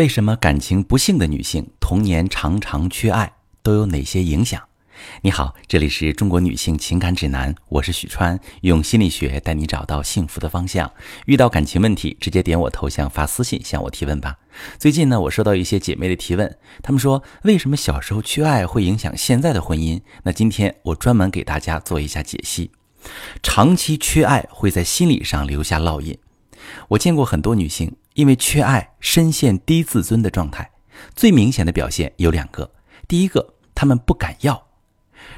为什么感情不幸的女性童年常常缺爱，都有哪些影响？你好，这里是中国女性情感指南，我是许川，用心理学带你找到幸福的方向。遇到感情问题，直接点我头像发私信向我提问吧。最近呢，我收到一些姐妹的提问，她们说为什么小时候缺爱会影响现在的婚姻？那今天我专门给大家做一下解析。长期缺爱会在心理上留下烙印。我见过很多女性因为缺爱深陷低自尊的状态，最明显的表现有两个。第一个，他们不敢要，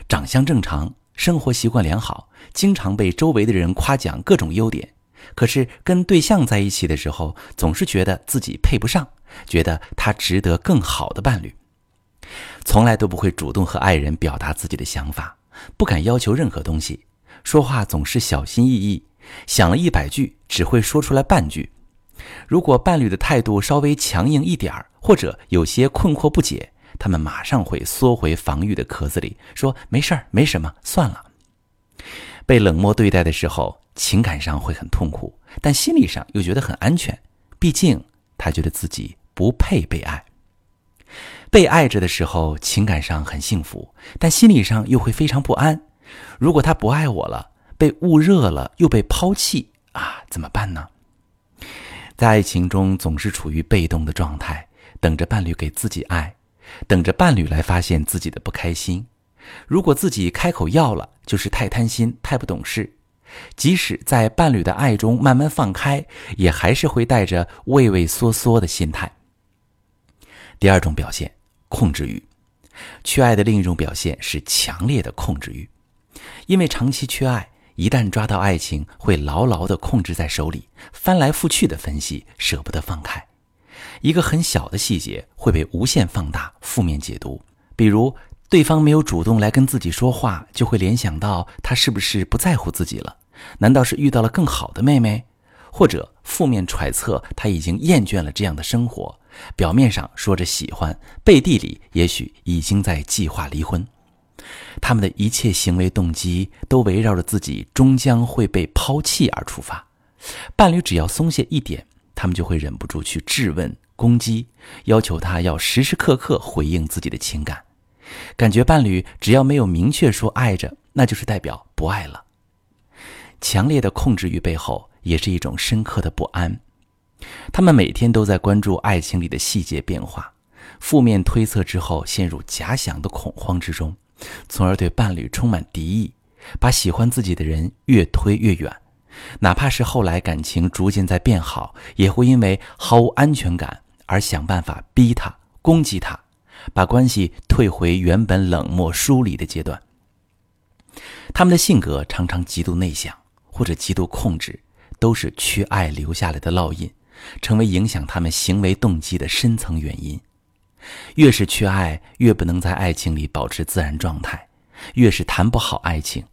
长相正常，生活习惯良好，经常被周围的人夸奖各种优点，可是跟对象在一起的时候，总是觉得自己配不上，觉得他值得更好的伴侣，从来都不会主动和爱人表达自己的想法，不敢要求任何东西，说话总是小心翼翼。想了一百句，只会说出来半句。如果伴侣的态度稍微强硬一点儿，或者有些困惑不解，他们马上会缩回防御的壳子里，说没事儿，没什么，算了。被冷漠对待的时候，情感上会很痛苦，但心理上又觉得很安全。毕竟他觉得自己不配被爱。被爱着的时候，情感上很幸福，但心理上又会非常不安。如果他不爱我了，被捂热了，又被抛弃啊，怎么办呢？在爱情中总是处于被动的状态，等着伴侣给自己爱，等着伴侣来发现自己的不开心。如果自己开口要了，就是太贪心、太不懂事。即使在伴侣的爱中慢慢放开，也还是会带着畏畏缩缩的心态。第二种表现，控制欲。缺爱的另一种表现是强烈的控制欲，因为长期缺爱。一旦抓到爱情，会牢牢地控制在手里，翻来覆去的分析，舍不得放开。一个很小的细节会被无限放大，负面解读。比如，对方没有主动来跟自己说话，就会联想到他是不是不在乎自己了？难道是遇到了更好的妹妹？或者负面揣测他已经厌倦了这样的生活，表面上说着喜欢，背地里也许已经在计划离婚。他们的一切行为动机都围绕着自己终将会被抛弃而出发，伴侣只要松懈一点，他们就会忍不住去质问、攻击，要求他要时时刻刻回应自己的情感。感觉伴侣只要没有明确说爱着，那就是代表不爱了。强烈的控制欲背后也是一种深刻的不安，他们每天都在关注爱情里的细节变化，负面推测之后陷入假想的恐慌之中。从而对伴侣充满敌意，把喜欢自己的人越推越远。哪怕是后来感情逐渐在变好，也会因为毫无安全感而想办法逼他、攻击他，把关系退回原本冷漠疏离的阶段。他们的性格常常极度内向或者极度控制，都是缺爱留下来的烙印，成为影响他们行为动机的深层原因。越是缺爱，越不能在爱情里保持自然状态，越是谈不好爱情。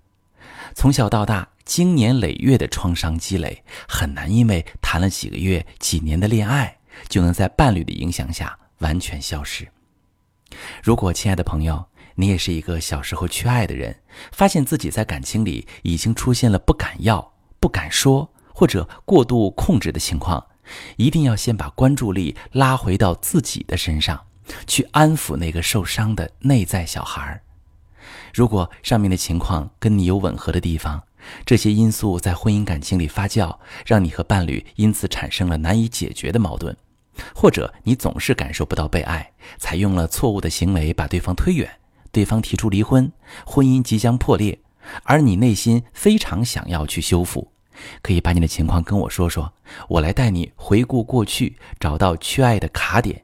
从小到大，经年累月的创伤积累，很难因为谈了几个月、几年的恋爱，就能在伴侣的影响下完全消失。如果亲爱的朋友，你也是一个小时候缺爱的人，发现自己在感情里已经出现了不敢要、不敢说或者过度控制的情况，一定要先把关注力拉回到自己的身上。去安抚那个受伤的内在小孩儿如果上面的情况跟你有吻合的地方，这些因素在婚姻感情里发酵，让你和伴侣因此产生了难以解决的矛盾，或者你总是感受不到被爱，采用了错误的行为把对方推远，对方提出离婚，婚姻即将破裂，而你内心非常想要去修复，可以把你的情况跟我说说，我来带你回顾过去，找到缺爱的卡点。